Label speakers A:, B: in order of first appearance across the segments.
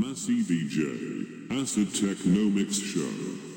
A: Massey DJ, Acid Technomix Show.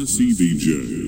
A: Massey VJ.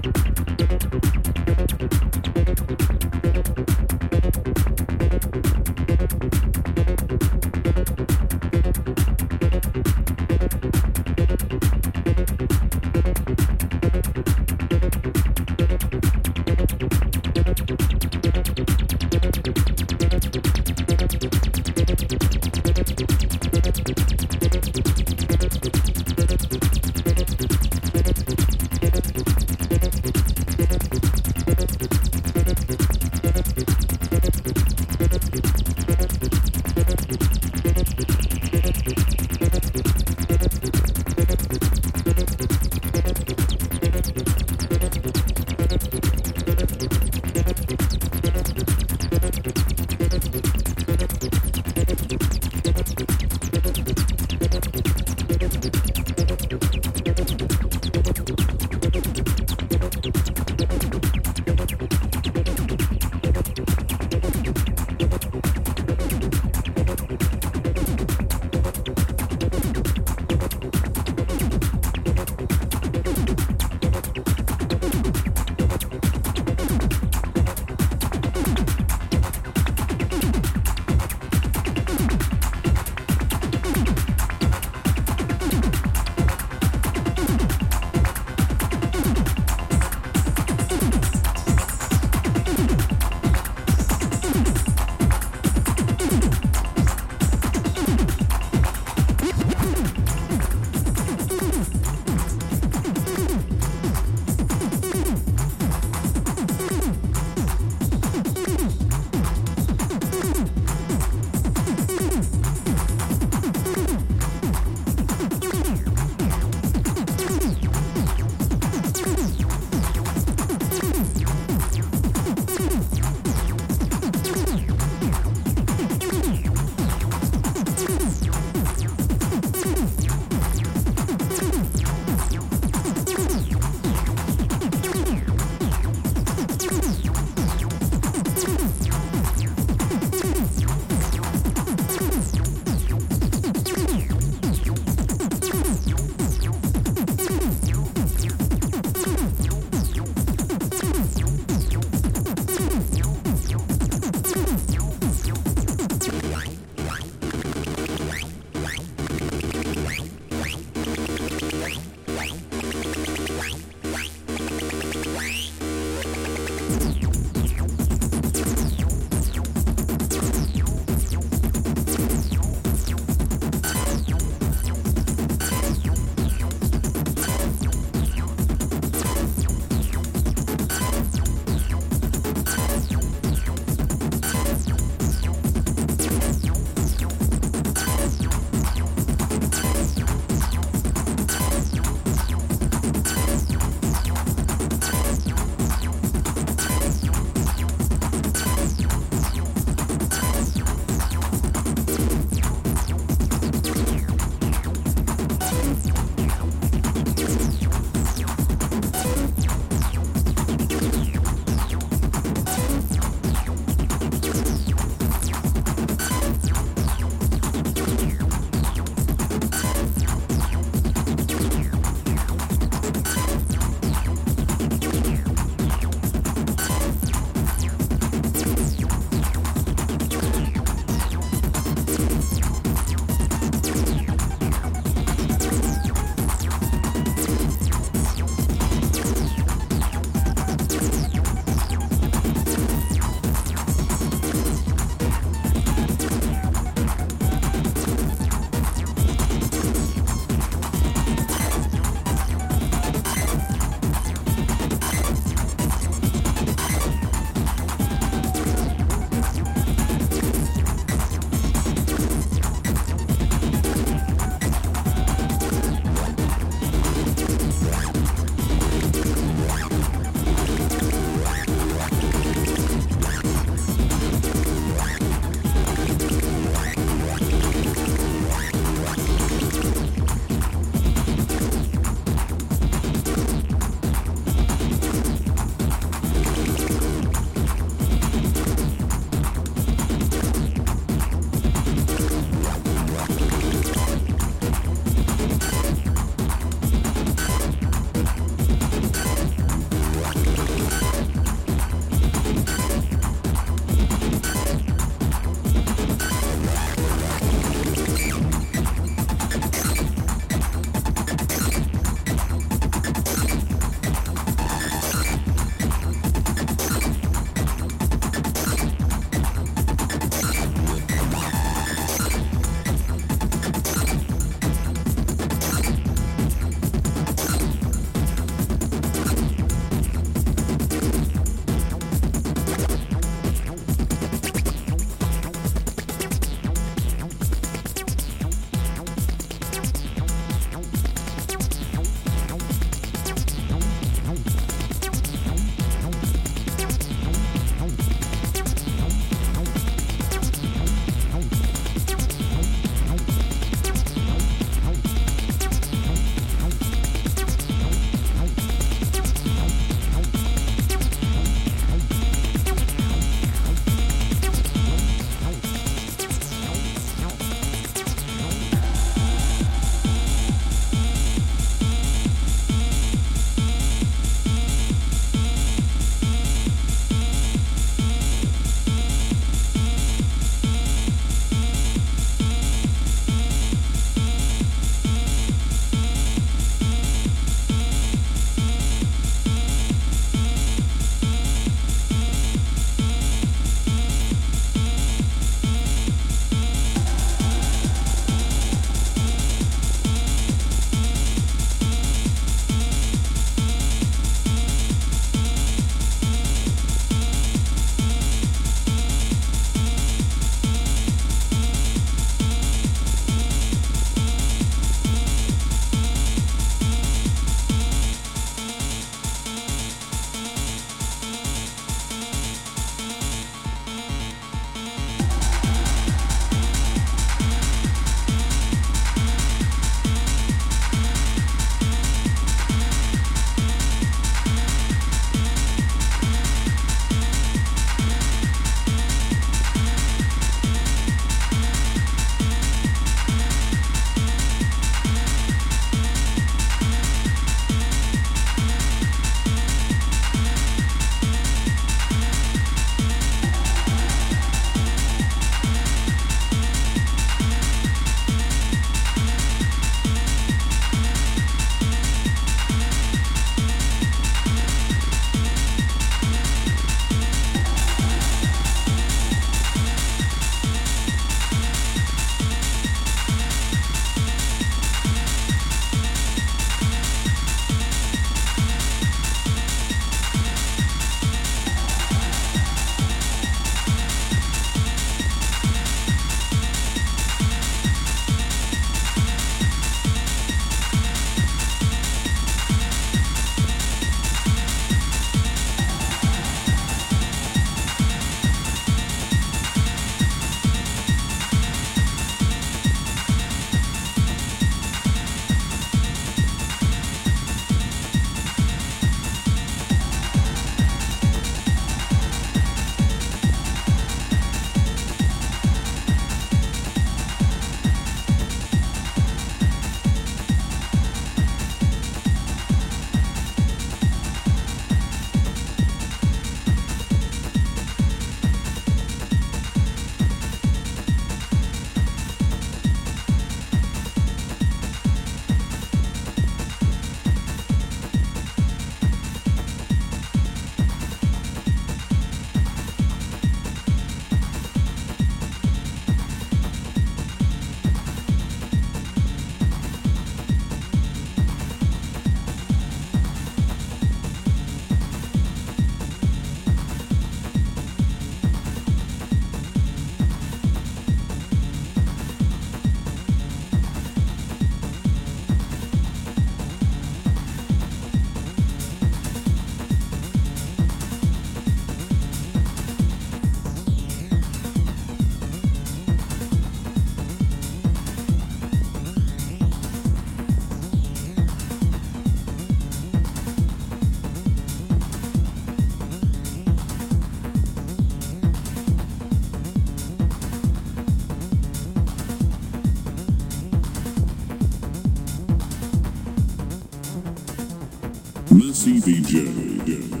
A: Messy VJ.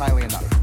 A: highly enough.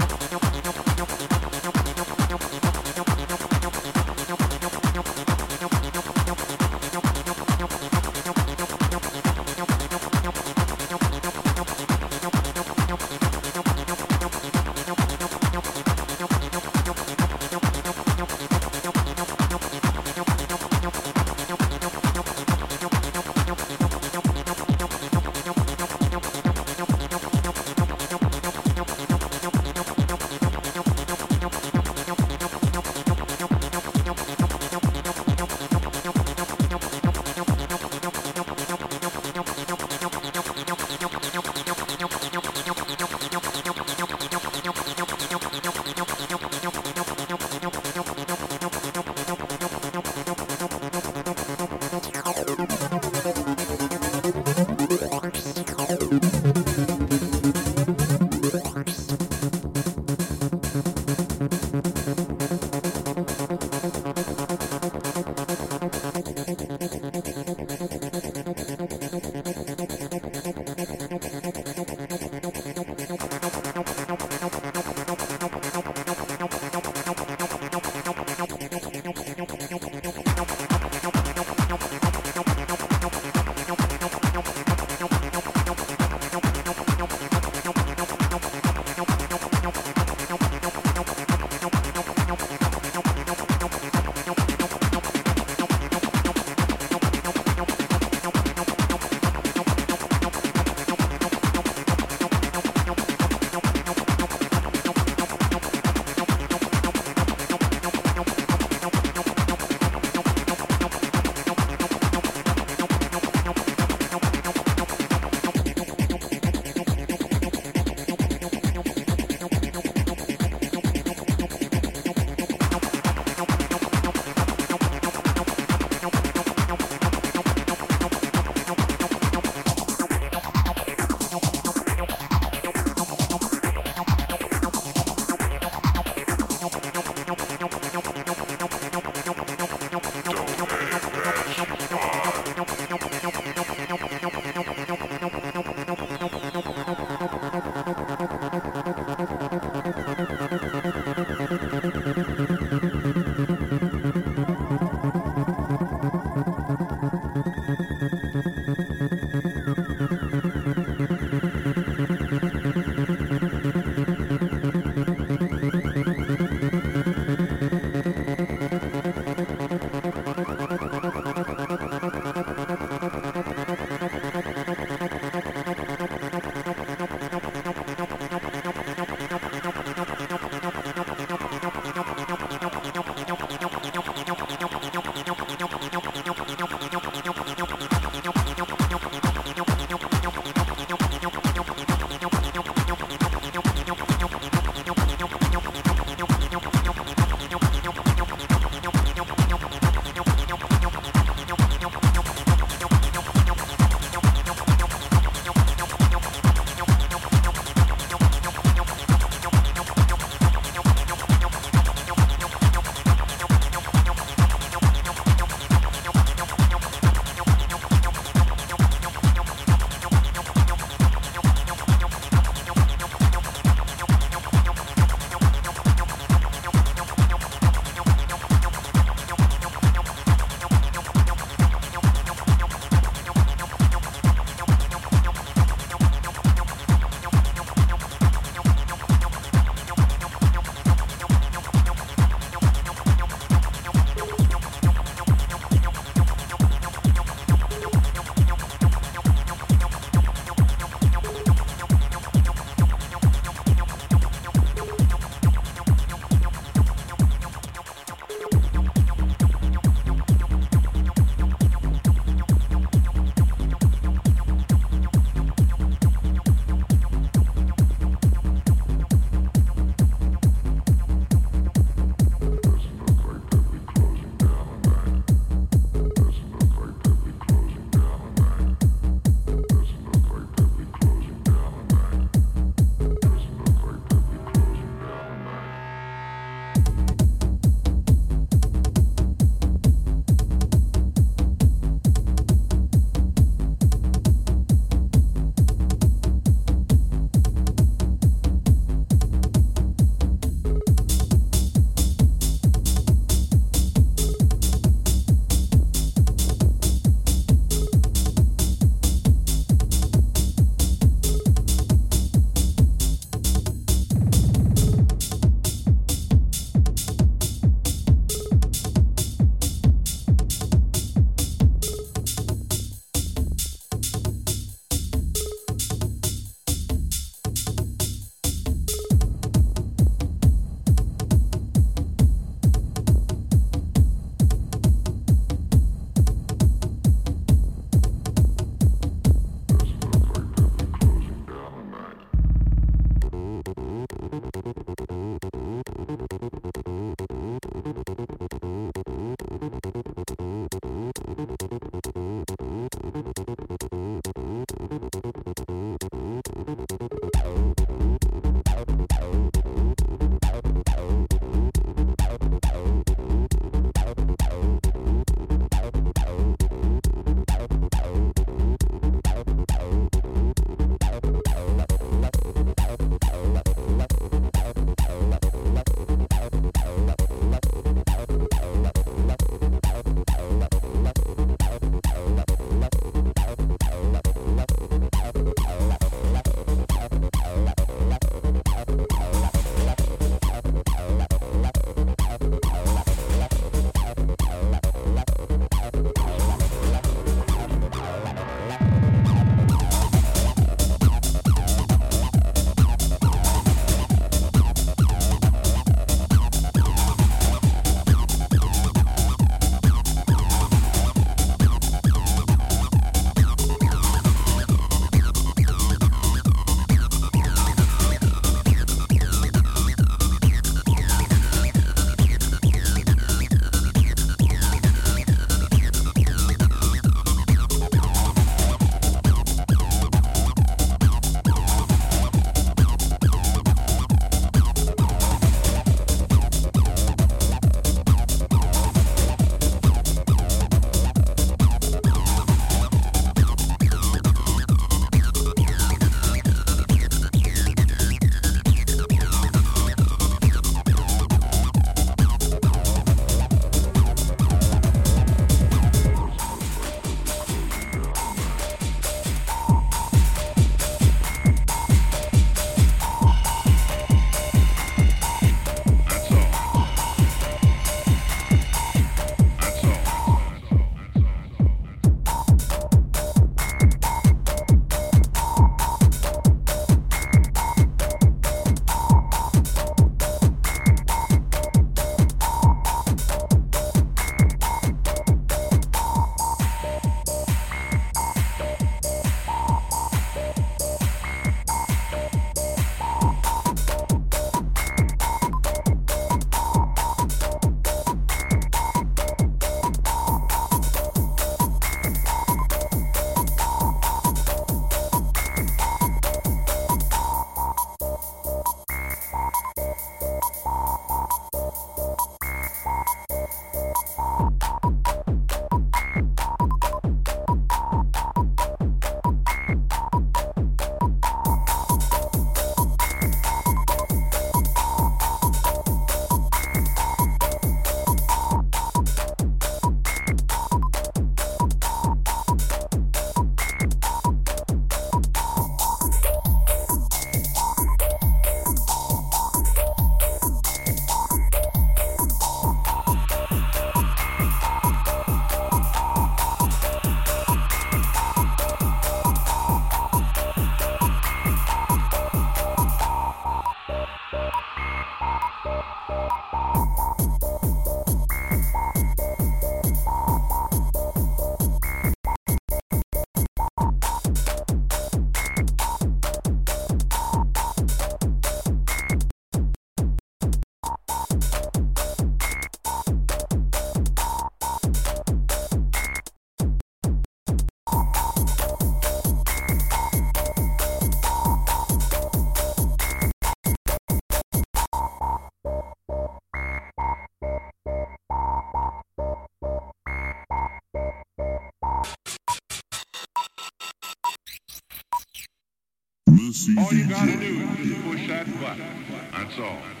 A: That's all.